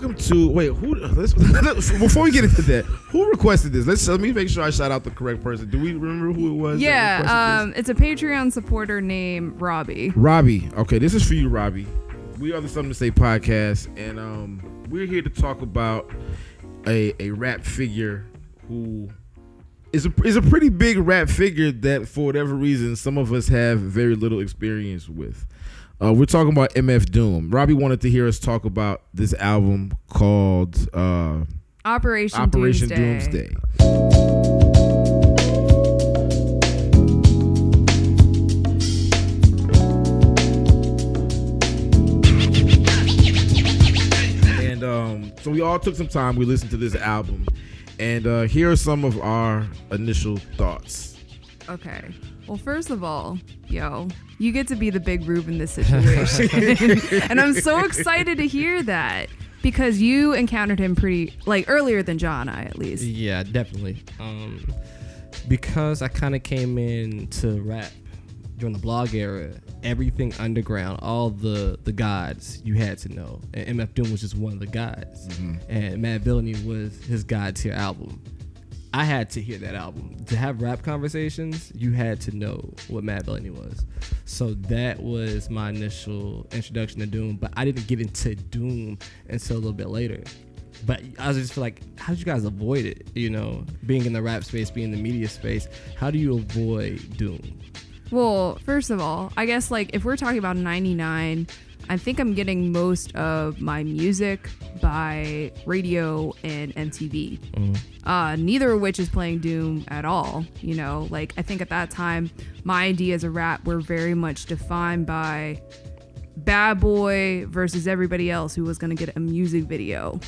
welcome to wait. Who? Let's, before we get into that, who requested this? Let's let me make sure I shout out the correct person. Do we remember who it was? Yeah, um, it's a Patreon supporter named Robbie. Robbie. Okay, this is for you, Robbie. We are the Something to Say podcast, and um, we're here to talk about a a rap figure who is a is a pretty big rap figure that, for whatever reason, some of us have very little experience with. Uh, we're talking about MF Doom. Robbie wanted to hear us talk about this album called uh, Operation, Operation Doomsday. Doomsday. And um, so we all took some time. We listened to this album, and uh, here are some of our initial thoughts. Okay. Well, first of all, yo, you get to be the big Rube in this situation. and I'm so excited to hear that because you encountered him pretty, like, earlier than John, I at least. Yeah, definitely. Um, because I kind of came in to rap during the blog era, everything underground, all the the gods you had to know, and MF Doom was just one of the gods, and Madvillainy was his god tier album. I had to hear that album to have rap conversations. You had to know what Madvillainy was, so that was my initial introduction to Doom. But I didn't get into Doom until a little bit later. But I was just feel like, how did you guys avoid it? You know, being in the rap space, being in the media space, how do you avoid Doom? Well, first of all, I guess, like, if we're talking about 99, I think I'm getting most of my music by radio and MTV. Uh, neither of which is playing Doom at all. You know, like I think at that time, my ideas of rap were very much defined by Bad Boy versus everybody else who was gonna get a music video,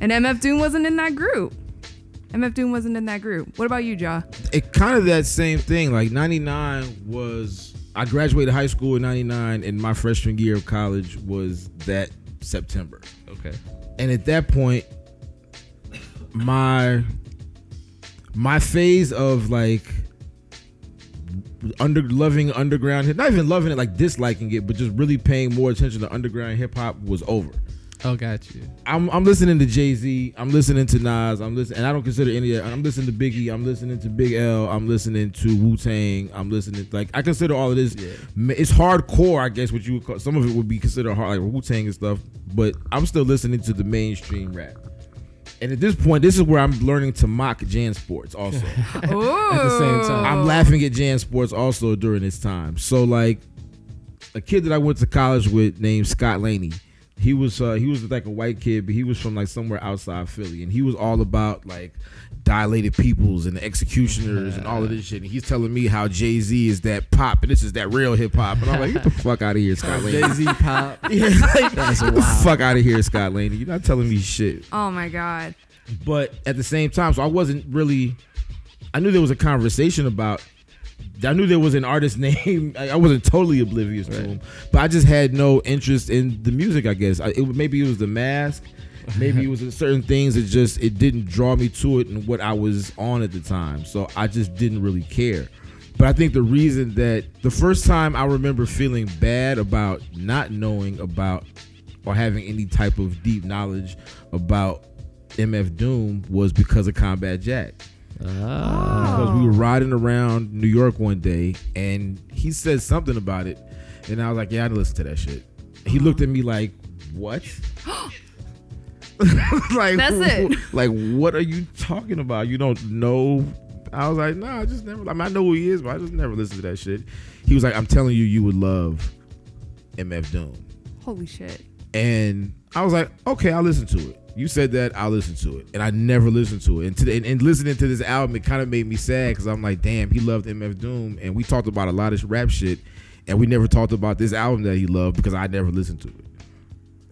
and MF Doom wasn't in that group. MF Doom wasn't in that group. What about you, Ja? It kind of that same thing. Like '99 was I graduated high school in '99, and my freshman year of college was that September. Okay. and at that point my my phase of like under loving underground not even loving it like disliking it but just really paying more attention to underground hip hop was over Oh, got you. I'm, I'm listening to Jay Z. I'm listening to Nas. I'm listening, and I don't consider any of that. I'm listening to Biggie. I'm listening to Big L. I'm listening to Wu Tang. I'm listening like I consider all of this. ma- It's hardcore, I guess. What you would call some of it would be considered hard, like Wu Tang and stuff. But I'm still listening to the mainstream rap. And at this point, this is where I'm learning to mock Jan Sports also. Oh, At the same time. I'm laughing at Jan Sports also during this time. So like a kid that I went to college with named Scott Laney. He was uh, he was like a white kid, but he was from like somewhere outside Philly, and he was all about like dilated peoples and the X-Ecutioners and all of this shit. And he's telling me how Jay Z is that pop and this is that real hip hop, and I'm like, get the fuck out of here, Scott Laney. Jay Z pop. Yeah, like, That's get the fuck out of here, Scott Laney. You're not telling me shit Oh my god. but at the same time, so I wasn't really. I knew there was a conversation about. I knew there was an artist name. I wasn't totally oblivious to him, but I just had no interest in the music. I guess I, it, maybe it was the mask, maybe it was certain things that just it didn't draw me to it and what I was on at the time. So I just didn't really care. But I think the reason that the first time I remember feeling bad about not knowing about or having any type of deep knowledge about MF Doom was because of Combat Jack. Ah. Because we were riding around New York one day and he said something about it. And I was like, yeah, I listened to that shit. He looked at me like, what? like That's it. Like, what are you talking about? You don't know. I was like, nah, I just never. I mean, I know who he is, but I just never listened to that shit. He was like, I'm telling you, you would love MF Doom. Holy shit. And I was like, okay, I'll listen to it. You said that, I'll listen to it. And I never listened to it. And, to, and, and listening to this album, it kind of made me sad because I'm like, damn, he loved MF Doom. And we talked about a lot of rap shit. And we never talked about this album that he loved because I never listened to it.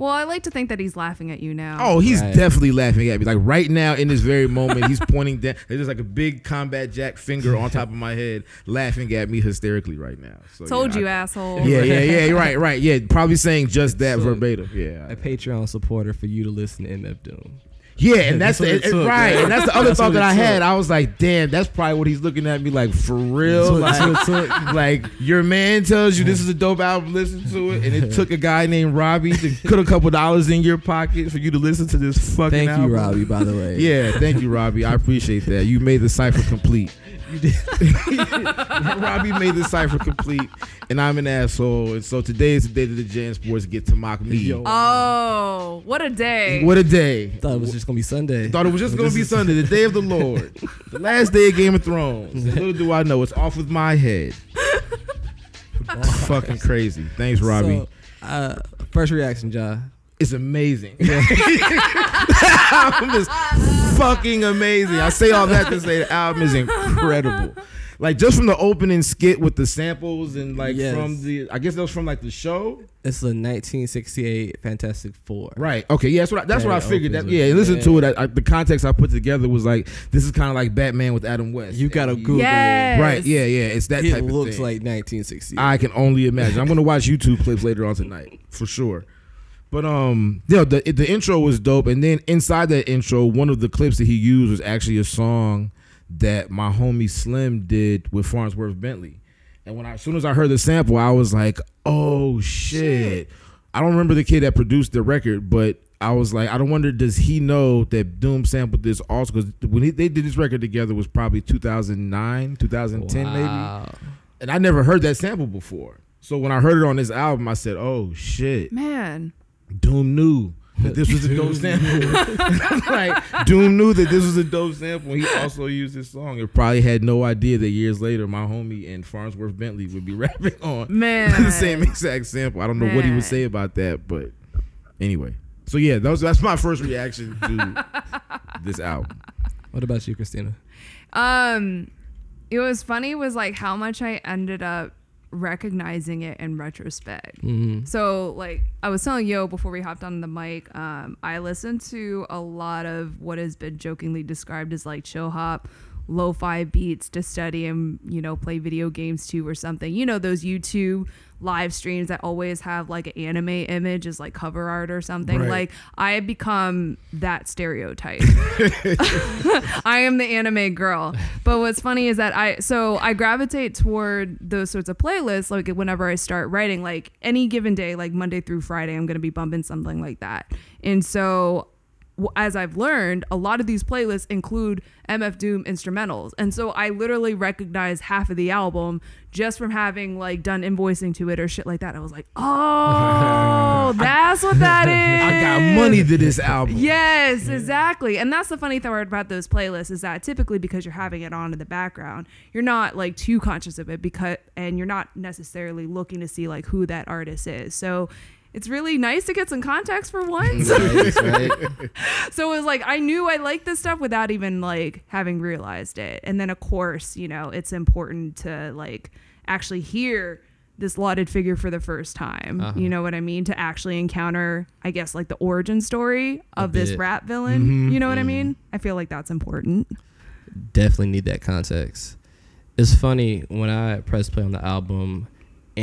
Well, I like to think that he's laughing at you now. Oh, he's Right. definitely laughing at me. Like right now, in this very moment, he's pointing down. There's like a big combat jack finger on top of my head, laughing at me hysterically right now. So, Told yeah, you, I- asshole. Yeah, yeah, yeah. Right, right. Yeah, probably saying just that So- verbatim. Yeah. A Patreon supporter for you to listen to MF Doom. Yeah, and that's, That's the took, right. And that's the other That's thought that I had. I was like, damn, that's probably what he's looking at me like for real. Like, that's what it took. like, your man tells you this is a dope album, listen to it, and it took a guy named Robbie to put a couple dollars in your pocket for you to listen to this fucking album. Thank album. you, Robbie. By the way, Yeah, thank you, Robbie. I appreciate that. You made the cipher complete. You did. Robbie made the cipher complete, and I'm an asshole. And so today is the day that the Jan Sports get to mock me. Yo. Oh, what a day. What a day! Thought it was just gonna be Sunday. Thought it was just gonna be Sunday, the day of the Lord, the last day of Game of Thrones. And little do I know, it's off with my head. Fucking crazy. Thanks, Robbie. So, uh, first reaction, Ja. It's amazing. the album is fucking amazing. I say all that to say the album is incredible. Like just from the opening skit with the samples and like Yes. from the, I guess that was from like the show. It's the 1968 Fantastic Four. Right. Okay. Yeah. That's what I, that's what I figured. That, yeah. Listen to it. I, I, the context I put together was like this is kind of like Batman with Adam West. You gotta Google Yes. Right. Yeah. Yeah. It's that It type of looks thing. like 1968. I can only imagine. I'm gonna watch YouTube clips later on tonight for sure. But um, you know, the the intro was dope, and then inside that intro, one of the clips that he used was actually a song that my homie Slim did with Fonzworth Bentley. And when I, as soon as I heard the sample, I was like, "Oh shit!" I don't remember the kid that produced the record, but I was like, I don't wonder does he know that Doom sampled this also? Because when he, they did this record together was probably 2009, 2010 maybe and I never heard that sample before. So when I heard it on this album, I said, "Oh shit, Man. Doom knew that this was a dope sample." like Doom knew that this was a dope sample. He also used this song. and probably had no idea that years later, my homie and Fonzworth Bentley would be rapping on Man. the same exact sample. I don't know what he would say about that, but anyway. So yeah, that was, that's my first reaction to this album. What about you, Christina? Um, it was funny was like how much I ended up recognizing it in retrospect. Mm-hmm. So like I was telling Yo before we hopped on the mic, um, I listened to a lot of what has been jokingly described as like chill hop, lo-fi beats to study and you know play video games too or something. You know those YouTube live streams that always have like an anime image as like cover art or something. Right. Like I have become that stereotype. I am the anime girl. But what's funny is that I so I gravitate toward those sorts of playlists like whenever I start writing like any given day like Monday through Friday I'm going to be bumping something like that. And so as I've learned, a lot of these playlists include MF Doom instrumentals. And so I literally recognize half of the album just from having like done invoicing to it or shit like that. I was like, "Oh, that's what that is." I got money to this album. Yes, exactly. And that's the funny thing about those playlists is that typically because you're having it on in the background, you're not like too conscious of it because and you're not necessarily looking to see like who that artist is. So it's really nice to get some context for once. Right, right. so it was like I knew I liked this stuff without even like having realized it. And then of course, you know, it's important to like actually hear this lauded figure for the first time. Uh-huh. You know what I mean? To actually encounter, I guess, like the origin story of this rap villain. Mhm. You know what I mean? I feel like that's important. Definitely need that context. It's funny when I press play on the album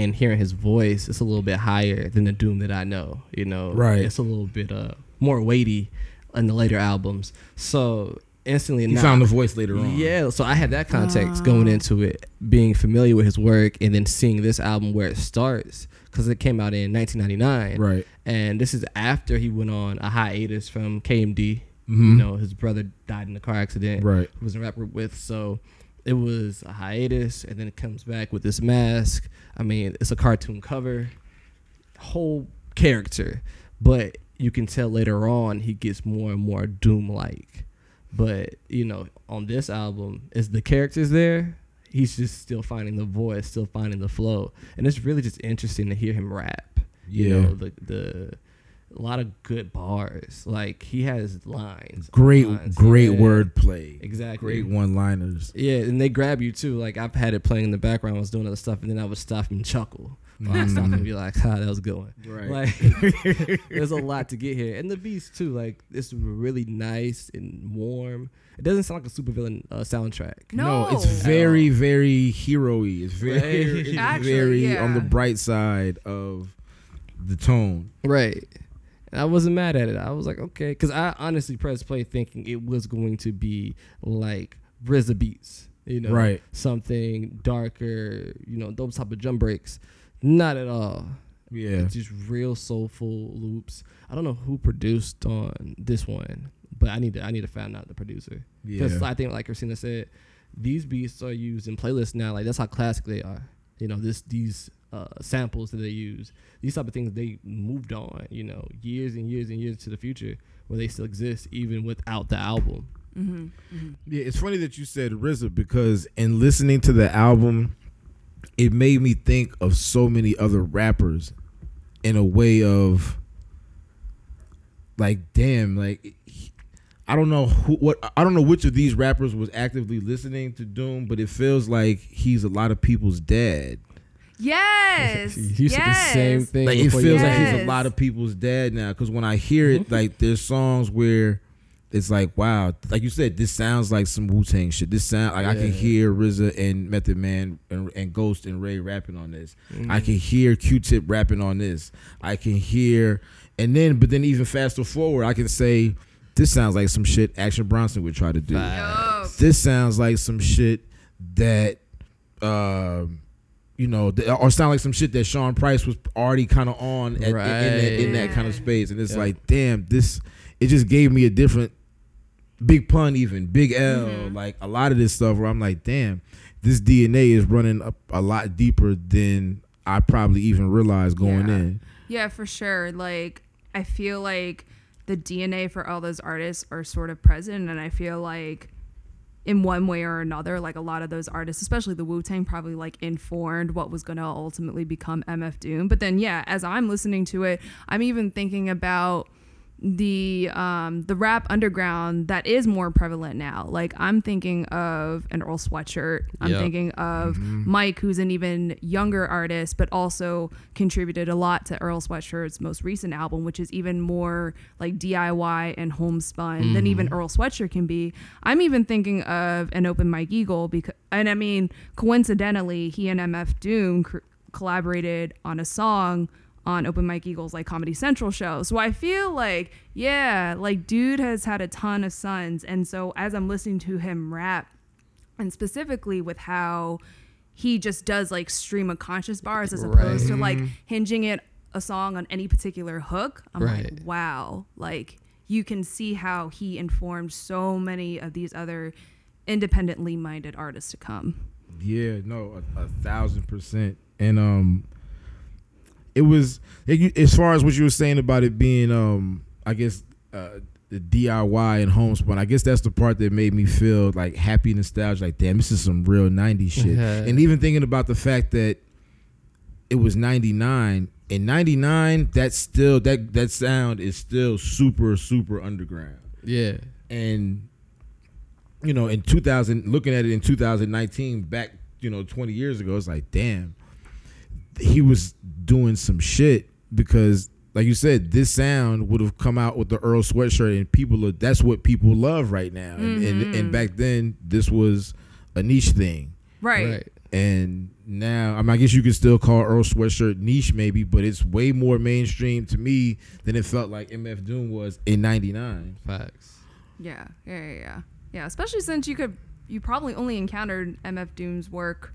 and hearing his voice, it's a little bit higher than the Doom that I know. You know, Right. It's a little bit uh more weighty in the later albums. So instantly, You now- found the voice later on. Yeah, so I had that context going into it, being familiar with his work, and then seeing this album where it starts because it came out in 1999, Right. And this is after he went on a hiatus from KMD. You Mhm. know, his brother died in a car accident. Right. He was a rapper with, so it was a hiatus, and then it comes back with this mask. I mean, it's a cartoon cover, whole character, but you can tell later on he gets more and more Doom like. But you know, on this album, is the characters there? He's just still finding the voice, still finding the flow, and it's really just interesting to hear him rap. You Yeah. know, the the a lot of good bars. Like he has lines, Great, lines. great Yeah. wordplay. Exactly. Great one-liners. Yeah, and they grab you too. Like I've had it playing in the background, I was doing other stuff, and then I would stop and chuckle. Or I'd stop and be like, "Ha, that was a good one." Right. Like, there's a lot to get here, and the beats too. Like it's really nice and warm. It doesn't sound like a supervillain uh, soundtrack. No. it's very, very hero-y. It's very, Right. it's Actually, very yeah. on the bright side of the tone. Right. I wasn't mad at it. I was like, okay, because I honestly pressed play thinking it was going to be like RZA beats, you know, Right. something darker, you know, those type of drum breaks. Not at all. Yeah. It's just real soulful loops. I don't know who produced on this one, but I need to I need to find out the producer because I think like Christina said, these beats are used in playlists now. Like that's how classic they are. You know, this these uh, samples that they use, these type of things they moved on. You know, years and years and years into the future where they still exist even without the album. Yeah, it's funny that you said RZA because in listening to the album, it made me think of so many other rappers in a way of like, damn, like I don't know who what I don't know which of these rappers was actively listening to Doom, but it feels like he's a lot of people's dad. Yes. You said the same thing. Like it feels you- like he's a lot of people's dad now. Because when I hear it, like there's songs where it's like, wow, like you said, this sounds like some Wu Tang shit. This sound like I can hear RZA and Method Man and, and Ghost and Rae rapping on this. Mm-hmm. I can hear Q-Tip rapping on this. I can hear, and then but then even faster forward, I can say this sounds like some shit Action Bronson would try to do. Yup. This sounds like some shit that. um you know, th- or sound like some shit that Sean Price was already kind of on at, in, that, in that kind of space, and it's Yeah. like, damn, this. It just gave me a different, big pun, even big L, Mhm. like a lot of this stuff. Where I'm like, damn, this DNA is running up a lot deeper than I probably even realized going Yeah. in. Yeah, for sure. Like I feel like the DNA for all those artists are sort of present and I feel like in one way or another, like a lot of those artists, especially the Wu Tang, probably like informed what was gonna ultimately become MF Doom. But then yeah, as I'm listening to it, I'm even thinking about the um the rap underground that is more prevalent now. Like I'm thinking of an Earl Sweatshirt. I'm Yep. thinking of Mike, who's an even younger artist, but also contributed a lot to Earl Sweatshirt's most recent album, which is even more like DIY and homespun than even Earl Sweatshirt can be. I'm even thinking of an Open Mike Eagle because, and I mean, coincidentally, he and MF Doom cr- collaborated on a song on Open Mike Eagle's like Comedy Central show. So I feel like, yeah, like dude has had a ton of sons. And so as I'm listening to him rap, and specifically with how he just does like stream of conscious bars as opposed to like hinging it a song on any particular hook. I'm like, wow, like you can see how he informed so many of these other independently minded artists to come. Yeah, no, a, a thousand percent. And um, it was you- as far as what you were saying about it being um, I guess uh, the DIY and homespun. I guess that's the part that made me feel like happy nostalgia. Like, damn, this is some real '90s shit. And even thinking about the fact that it was '99. In '99, that still that that sound is still super super underground Yeah. and you know in 2000 looking at it in 2019 back you know 20 years ago it's like damn he was doing some shit because like you said this sound would have come out with the earl sweatshirt and people are, that's what people love right now and, and and mm-hmm. back then this was a niche thing Right. Right. and now I, mean, I guess you could still call Earl Sweatshirt niche maybe, but it's way more mainstream to me than it felt like MF Doom was in '99. Facts. Yeah, yeah, yeah, yeah. Yeah, especially since you could, you probably only encountered MF Doom's work,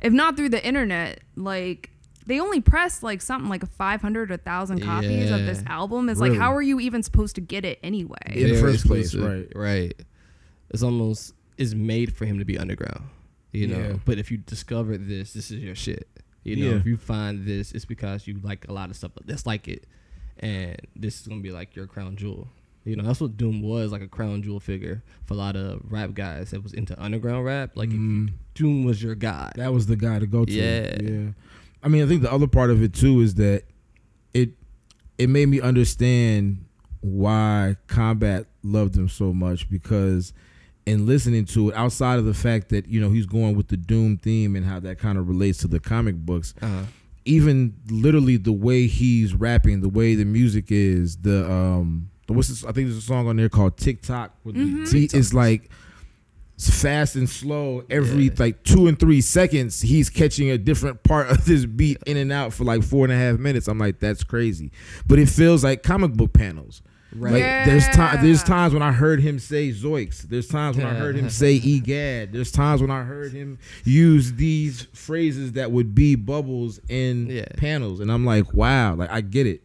if not through the internet. Like they only pressed like something like 500 or 1,000 copies of this album. It's Really? like, how are you even supposed to get it anyway? In the first place, exclusive. Right. It's almost it's made for him to be underground. You know. Yeah. But if you discover this, this is your shit. You know, Yeah. if you find this, it's because you like a lot of stuff that's like it. And this is gonna be like your crown jewel. You know, that's what Doom was, like a crown jewel figure for a lot of rap guys that was into underground rap. Like if you, Doom was your guy. That was the guy to go to. Yeah. yeah. I mean, I think the other part of it too is that it it made me understand why Combat loved him so much because in listening to it, outside of the fact that you know he's going with the Doom theme and how that kind of relates to the comic books, Uh-huh. even literally the way he's rapping, the way the music is, the um, the, what's this? I think there's a song on there called TikTok with the T. It's like fast and slow every Yeah. like two and three seconds he's catching a different part of this beat in and out for like four and a half minutes. I'm like that's crazy. But it feels like comic book panels. Right. like there's time there's times when i heard him say zoiks. There's times when i heard him say egad. There's times when i heard him use these phrases that would be bubbles in Yeah. panels. And i'm like wow. Like i get it.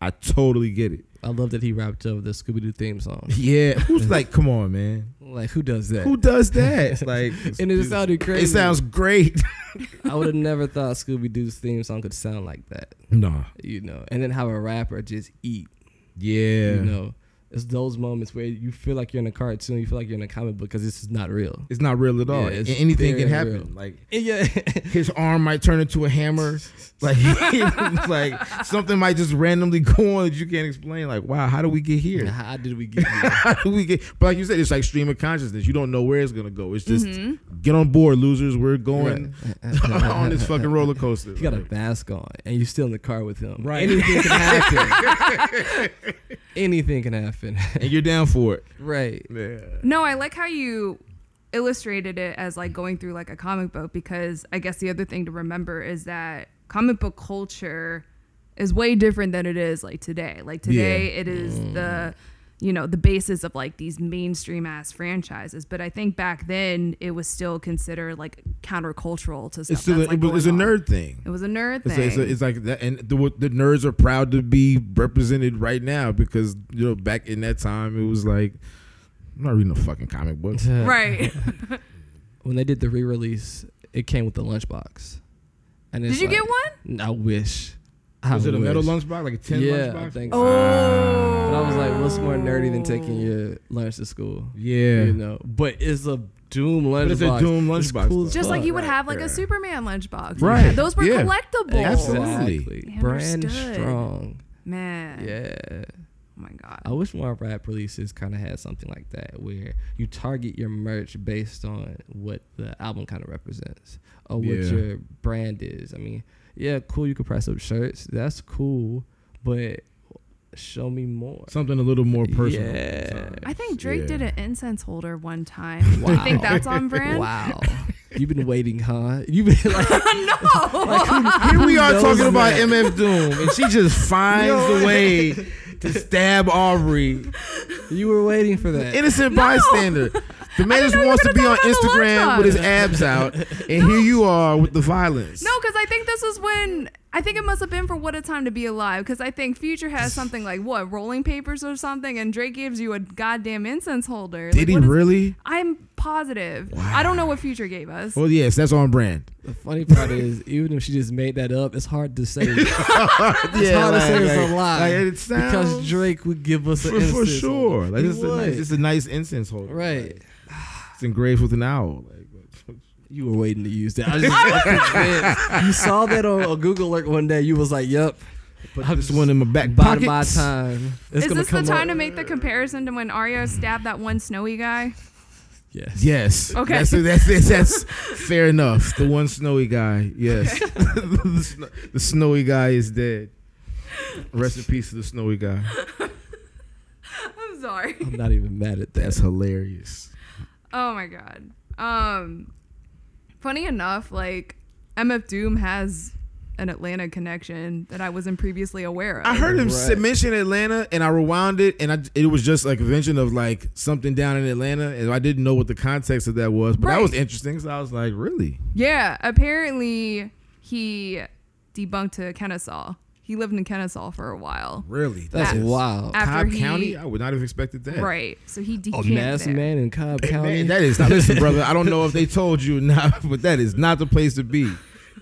I totally get it. I love that he wrapped up the Scooby Doo theme song. yeah. Who's like come on man Like, who does that? who does that like and it sounded crazy. it sounds great I would have never thought Scooby Doo's theme song could sound like that. no You know, and then have a rapper just eat. yeah You know, it's those moments where you feel like you're in a cartoon, you feel like you're in a comic book because this is not real. it's not real at all Yeah, anything can happen real. like yeah, his arm might turn into a hammer. Like, like something might just randomly go on that you can't explain. Like, wow, how do we get here? how did we get here? How do we get? But like you said, it's like stream of consciousness. You don't know where it's gonna go. It's just mm-hmm. get on board, losers. We're going on this fucking roller coaster. You got a Like, mask on, and you're still in the car with him. Right. Anything can happen. Anything can happen. and you're down for it. right. Yeah. No, I like how you illustrated it as like going through like a comic book because I guess the other thing to remember is that comic book culture is way different than it is like today. Like today Yeah. it is the mm. You know, the basis of like these mainstream ass franchises, but I think back then it was still considered like countercultural to stuff. It's still a, like, it was, it's a nerd thing. It was a nerd It's, thing. it's, it's like that, and the, the nerds are proud to be represented right now because you know back in that time it was like I'm not reading a fucking comic book. right. When they did the re-release, it came with the lunchbox. And it's Did you get one? I wish. I Was it a metal wish. lunchbox, like a tin Yeah, lunchbox? I think Oh. so. But I was like, what's more nerdy than taking your lunch to school? Yeah. You know, but it's a Doom lunchbox. But it's a Doom lunchbox, cool Just like you would Right, have like yeah. a Superman lunchbox. Right, Those were yeah. collectibles. Absolutely. Exactly. Brand Understood. strong. Man. Yeah. Oh my god. I wish more rap releases kind of had something like that, where you target your merch based on what the album kind of represents or what Yeah. your brand is. I mean, yeah, cool. You could press up shirts. That's cool, but show me more. Something a little more personal. Yeah. sometimes. I think Drake Yeah. did an incense holder one time. Do you think that's on brand? Wow, you've been waiting, huh? You've been like, no. Here we are knows talking about that? MF Doom, and she just finds Yo. the way to stab Aubrey, you were waiting for that. innocent bystander. The man just know you were wants to be on talk about the Instagram with his abs out, and here you are with the violence. No, because I think this is when I think it must have been for What a Time to Be Alive. Because I think Future has something like what rolling papers or something, and Drake gives you a goddamn incense holder. Like, Did he what is- really? I'm positive. Wow. I don't know what Future gave us. Well, yes, that's on brand. the funny part is, even if she just made that up, it's hard to say. It's hard to say it's a lie. it sounds because Drake would give us for, an for instance. sure. Like it's a, nice, it's a nice incense holder. Right. Like, it's engraved with an owl. Like, You were waiting to use that. I just you saw that on a Google alert one day. You was like, "Yep, put this one in my back pocket. my time." It's is gonna this the come time up. to make the comparison to when Arya stabbed that one snowy guy? Yes. Yes. Okay. That's, that's, that's, that's fair enough. The one snowy guy. Yes. the, sno- the snowy guy is dead. Rest in peace to the snowy guy. I'm sorry. I'm not even mad at that. That's hilarious. Oh my god. Um, funny enough, like MF Doom has an Atlanta connection that I wasn't previously aware of. I heard him Right. mention Atlanta, and I rewound it, and I, it was just like a mention of like something down in Atlanta, and I didn't know what the context of that was, but that was interesting. So I was like, really? Yeah, apparently he debunked to Kennesaw. He lived in Kennesaw for a while. Really? That's Yes. wild. After Cobb he- County? I would not have expected that. Right. So he A decamped masked there. man in Cobb Hey, County. man, that is not, listen, brother. I don't know if they told you or not, but that is not the place to be.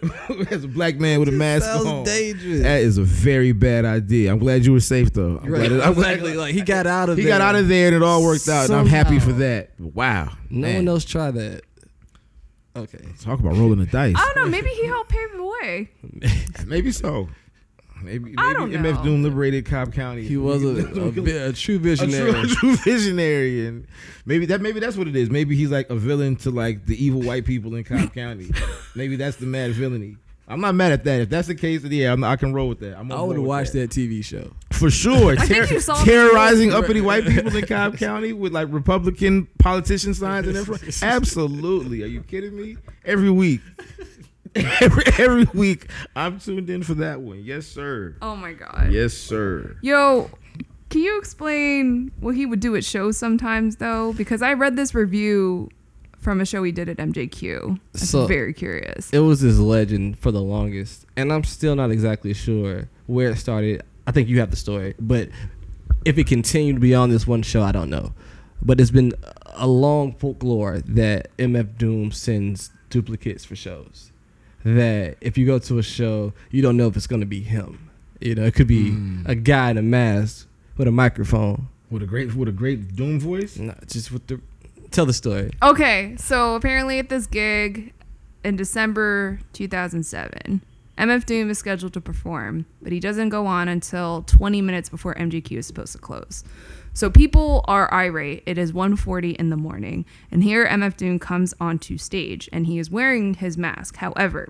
As a black man with a mask sounds on, dangerous. that is a very bad idea. I'm glad you were safe though. I'm right. glad, I'm glad- exactly. Like he got out of there. he there. got out of there and it all worked out, and I'm happy for that. Wow, No man. one else tried that. Okay. Talk about rolling the dice. I don't know. Maybe he helped pave the way. Maybe so. Maybe, maybe MF know. Doom liberated Cobb County. He was a, a, a true a visionary. true, true visionary, and maybe that maybe that's what it is. Maybe he's like a villain to like the evil white people in Cobb County. Maybe that's the mad villainy. I'm not mad at that. If that's the case, then yeah, I'm, I can roll with that. I'm I would have watched that. that TV show. for sure. Ter- you saw the terrorizing uppity white people in Cobb County with like Republican politician signs and everything. Absolutely. Are you kidding me? Every week. Every, every week I'm tuned in for that one. Yes, sir. Oh my god. Yes, sir. Yo, can you explain what he would do at shows sometimes though? Because I read this review from a show he did at MJQ. I'm So- very curious. It was his legend for the longest, and I'm still not exactly sure where it started. I think you have the story, but if it continued beyond this one show, I don't know. But it's been a long folklore that MF Doom sends duplicates for shows. That if you go to a show, you don't know if it's going to be him. You know, it could be Mm. a guy in a mask with a microphone, With a great with a great doom voice. not just with the. Tell the story. Okay, so apparently at this gig in December 2007, MF Doom is scheduled to perform, but he doesn't go on until 20 minutes before MJQ is supposed to close. So people are irate. It is 1:40 in the morning, and here MF Doom comes onto stage, and he is wearing his mask. However,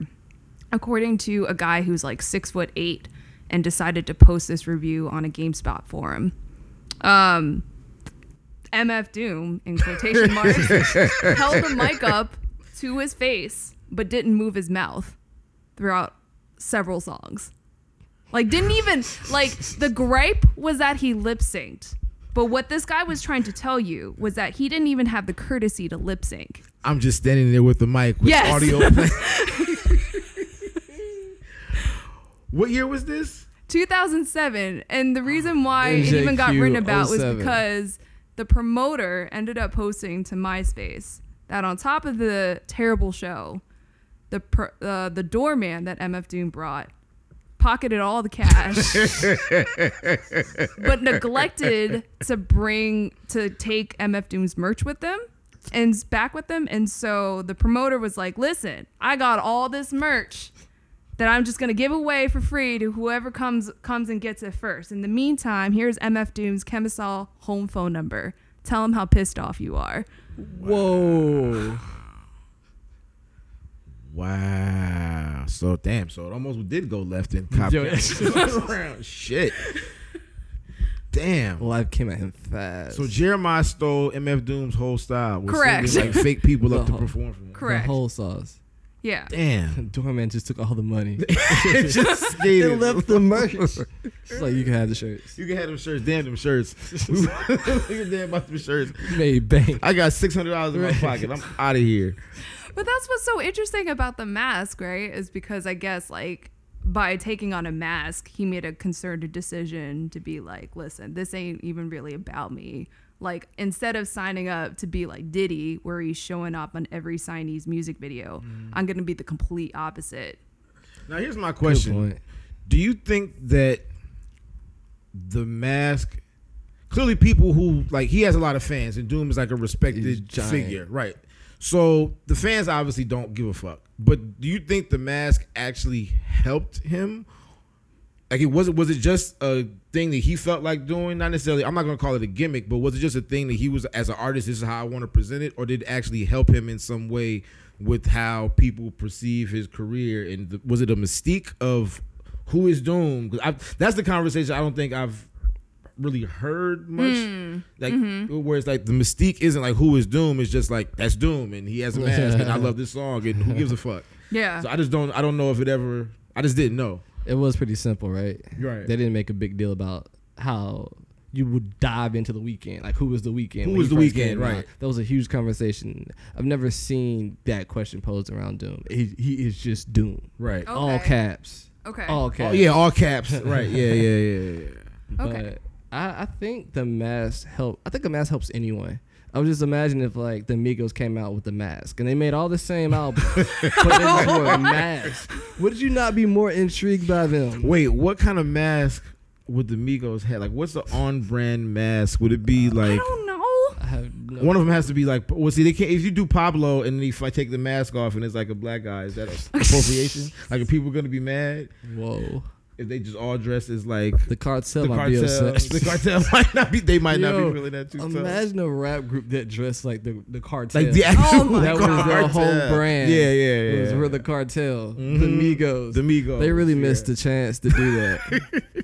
according to a guy who's like six foot eight and decided to post this review on a GameSpot forum, um, MF Doom in quotation marks held the mic up to his face but didn't move his mouth throughout several songs. Like didn't even like the gripe was that he lip synced. But what this guy was trying to tell you was that he didn't even have the courtesy to lip sync. I'm just standing there with the mic with Yes. audio playing. what year was this? 2007 and the reason ah, why it even got written about was oh because the promoter ended up posting to myspace that on top of the terrible show the pr- uh, the doorman that mf doom brought pocketed all the cash but neglected to bring to take mf doom's merch with them and back with them and so the promoter was like listen i got all this merch that I'm just gonna give away for free to whoever comes comes and gets it first. In the meantime, here's MF Doom's Kennesaw home phone number. Tell him how pissed off you are. Whoa. Wow. So damn. So it almost did go left in Cobb Yo, County. Shit. Damn. Life came at him fast. So Jeremih stole MF Doom's whole style. Was Correct. sending, like fake people up to whole- perform for him. Correct. The whole sauce. Yeah. Damn. Doorman just took all the money. just skated. Left the merch. It's like you can have the shirts. You can have them shirts. Damn them shirts. We were damn about them shirts. You made bank. I got six hundred dollars in my pocket. I'm out of here. But that's what's so interesting about the mask, right? Is because I guess like by taking on a mask, he made a concerted decision to be like, listen, this ain't even really about me. Like instead of signing up to be like Diddy, where he's showing up on every signee's music video, I'm gonna be the complete opposite. Now here's my question. Do you think that the mask clearly people who like he has a lot of fans and Doom is like a respected figure, right? So the fans obviously don't give a fuck. But do you think the mask actually helped him? Like it was it was it just a thing that he felt like doing? Not necessarily. I'm not gonna call it a gimmick, but was it just a thing that he was as an artist? This is how I want to present it, or did it actually help him in some way with how people perceive his career? And was it a mystique of who is Doom? I, that's the conversation I don't think I've really heard much. Hmm. Like mm-hmm. where it's like the mystique isn't like who is Doom. It's just like that's Doom, and he has a mask, and I love this song, and who gives a fuck? Yeah. So I just don't. I don't know if it ever. I just didn't know. It was pretty simple, right? Right. They didn't make a big deal about how you would dive into the Weeknd. Like who was the Weeknd? Who was The weekend? Weeknd, came right. That was a huge conversation. I've never seen that question posed around Doom. He, he is just Doom. Right. Oh. All caps. okay. All caps. Oh yeah, all caps. right. Yeah, yeah, yeah, yeah. But Okay. I, I think the mask help. I think a mask helps anyone. I would just imagine if like the Migos came out with the mask and they made all the same album, but they wore a mask. Would you not be more intrigued by them? Wait, what kind of mask would the Migos have? Like, what's the on-brand mask? Would it be uh, like? I don't know. I no one of them has to be like? Well, see, they can't. If you do Pablo and if I take the mask off and it's like a black guy, is that appropriation? like, are people gonna be mad Whoa if they just all dress as like the cartel, the cartel, the cartel might not be. They might Yo, not be really that too. Imagine tough. a rap group that dressed like the the cartel, like the actual oh that was their whole brand. Yeah, yeah, yeah. It was yeah. the cartel, mm-hmm. the Migos, the Migos. They really yeah. missed the chance to do that.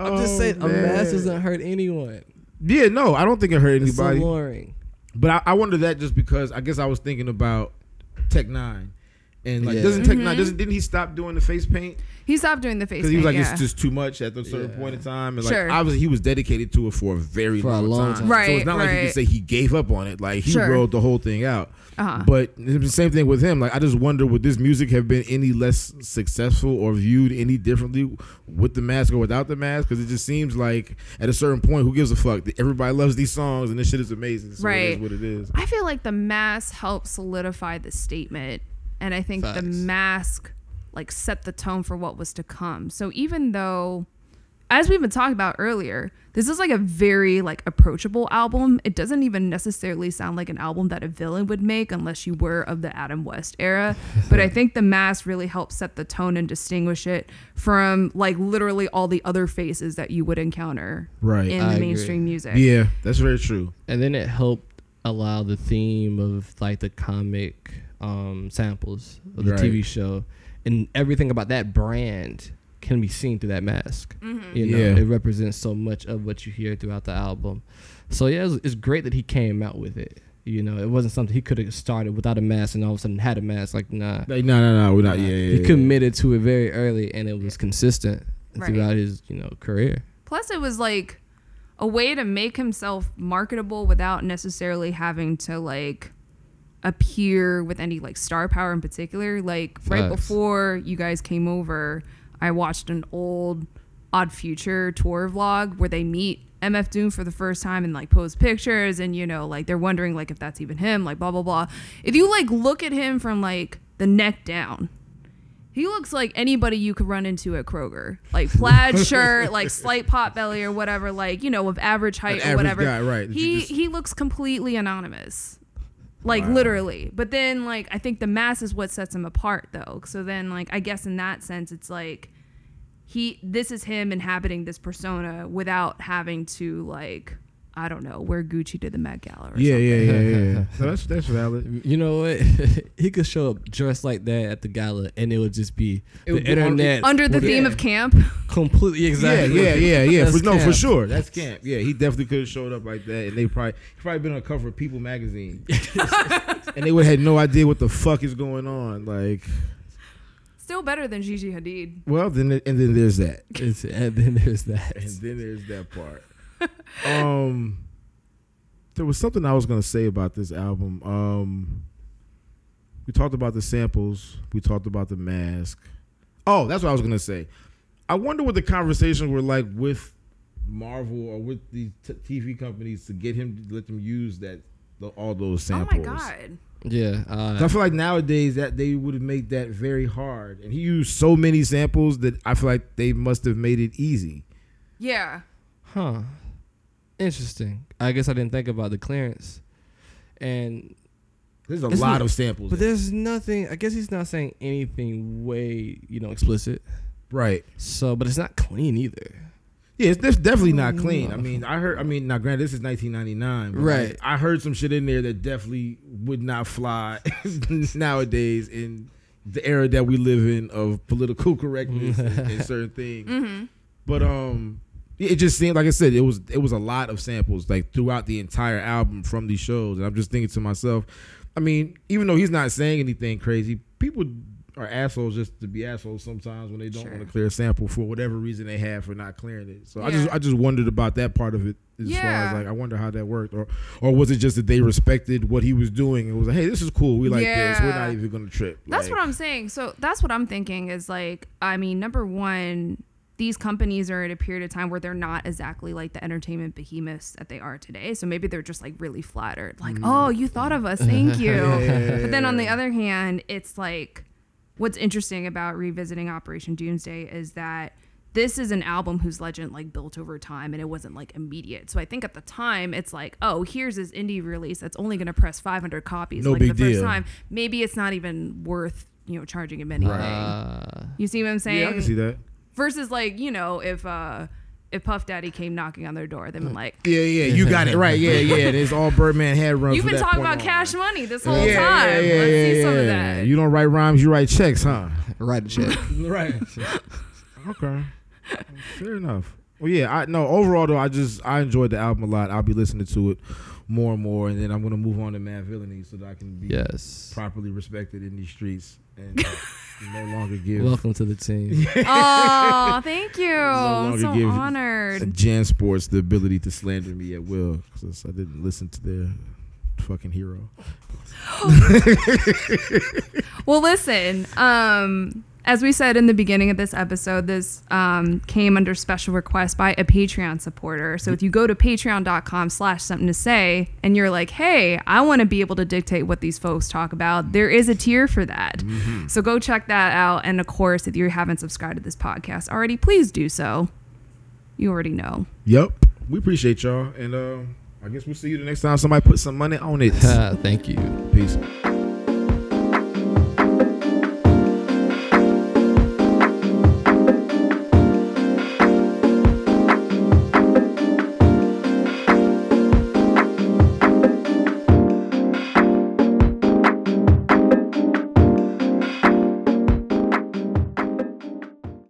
I'm just oh, saying, oh, a mask doesn't hurt anyone. Yeah, no, I don't think it hurt anybody. It's. But I, I wonder that just because I guess I was thinking about Tech N9ne and like Yeah. doesn't Tech Mm-hmm. Nine doesn't didn't he stop doing the face paint He stopped doing the face paint. because he was like yeah. it's just too much at a certain Yeah. point in time, and like Sure. obviously he was dedicated to it for a very For a long, long time. Right, So it's not like you can say he gave up on it. Like he Sure. wrote the whole thing out. Uh-huh. But it's the same thing with him. Like I just wonder would this music have been any less successful or viewed any differently with the mask or without the mask? Because it just seems like at a certain point, who gives a fuck? Everybody loves these songs and this shit is amazing. So Right. is what it is. I feel like the mask helped solidify the statement, and I think the mask like set the tone for what was to come. So even though, as we've been talking about earlier, this is like a very like approachable album. It doesn't even necessarily sound like an album that a villain would make unless you were of the Adam West era. but I think the mask really helps set the tone and distinguish it from like literally all the other faces that you would encounter Right. in I the agree. mainstream music. Yeah, that's very true. And then it helped allow the theme of like the comic um, samples of the Right. TV show, and everything about that brand can be seen through that mask. Mm-hmm. You know, Yeah. it represents so much of what you hear throughout the album. So yeah, it's, it's great that he came out with it. You know, it wasn't something he could have started without a mask and all of a sudden had a mask. Like nah, Like, no, no, no, we're not. Yeah, yeah. he yeah. committed to it very early, and it was consistent Right. throughout his you know career. Plus, it was like a way to make himself marketable without necessarily having to like appear with any like star power in particular. Like right before you guys came over, I watched an old Odd Future tour vlog where they meet MF Doom for the first time and like pose pictures and you know like they're wondering like if that's even him like blah blah blah. If you like look at him from like the neck down, he looks like anybody you could run into at Kroger. Like plaid shirt, like slight pot belly or whatever, like, you know, of average height An or average whatever. guy, right, He just- he looks completely anonymous. Like Wow. literally. But then like I think the mass is what sets him apart though. So then like I guess in that sense it's like he this is him inhabiting this persona without having to like I don't know, wear Gucci to the Met Gala or Yeah, something. yeah, yeah, yeah. yeah. so that's that's valid. You know what? he could show up dressed like that at the gala, and it would just be It would the be internet Under the theme yeah, of camp. completely exactly. Yeah, yeah, yeah, yeah. For, no, for sure. That's camp. Yeah, he definitely could have showed up like that, and they probably he probably been on the cover of People magazine, and they would have had no idea what the fuck is going on. Like, Still better than Gigi Hadid. well, then and then there's that, and then there's that. and then there's that part. Um, there was something I was gonna say about this album. Um, we talked about the samples. We talked about the mask. Oh, that's what I was gonna say. I wonder what the conversations were like with Marvel or with the t- TV companies to get him to let them use that the, all those samples. Oh my god. Yeah. 'Cause I Uh, feel like nowadays that they would have made that very hard, and he used so many samples that I feel like they must have made it easy. Yeah. huh. Interesting. I guess I didn't think about the clearance. And There's a lot not- of samples, but there's nothing. I guess he's not saying anything way you know explicit. right? So, but it's not clean either. Yeah, it's def- definitely not clean. No. I mean, I heard. I mean, now granted, this is 1999, but Right. like, I heard some shit in there that definitely would not fly nowadays in the era that we live in of political correctness and, and certain things. Mm-hmm. But um, it just seemed like I said, it was it was a lot of samples like throughout the entire album from these shows, and I'm just thinking to myself, I mean, even though he's not saying anything crazy, people are assholes just to be assholes sometimes when they don't Sure. want to clear a sample for whatever reason they have for not clearing it. So I just I just wondered about that part of it as far as like I wonder how that worked, or or was it just that they respected what he was doing and was like, hey, this is cool, we like this, we're not even gonna trip. That's Like, what I'm saying. So that's what I'm thinking is like, I mean, number one, these companies are at a period of time where they're not exactly like the entertainment behemoths that they are today. So maybe they're just like really flattered. Like, oh, you thought of us. Thank you. Yeah, yeah, yeah, but then on the other hand, it's like what's interesting about revisiting Operation Doomsday is that this is an album whose legend like built over time and it wasn't like immediate. So I think at the time it's like, oh, here's this indie release that's only going to press 500 copies No like big the first deal. time. Maybe it's not even worth, you know, charging him anything. Uh, You see what I'm saying? Yeah, I can see that. Versus like, you know, if uh if Puff Daddy came knocking on their door, they'd been like, Yeah, yeah, you got it right. Yeah, yeah. And it's all Birdman had run. You've been that talking about on. cash money this whole Yeah, time. yeah, yeah, Let's yeah, see some of that. You don't write rhymes, you write checks, huh? write a check. right. okay. Fair enough. Well, yeah, I no. Overall, though, I just I enjoyed the album a lot. I'll be listening to it more and more, and then I'm gonna move on to Madvillainy so that I can be Yes. properly respected in these streets and uh, no longer give Welcome to the team. Oh, thank you. I'm so give- honored. Jan Sports the ability to slander me at will because I didn't listen to their fucking hero. Well, listen. Um, as we said in the beginning of this episode, this um, came under special request by a Patreon supporter. So if you go to patreon.com slash something to say and you're like, hey, I want to be able to dictate what these folks talk about, there is a tier for that. So go check that out. And of course, if you haven't subscribed to this podcast already, please do so. You already know. Yep, we appreciate y'all, and uh, I guess we'll see you the next time somebody put some money on it. Thank you. Peace.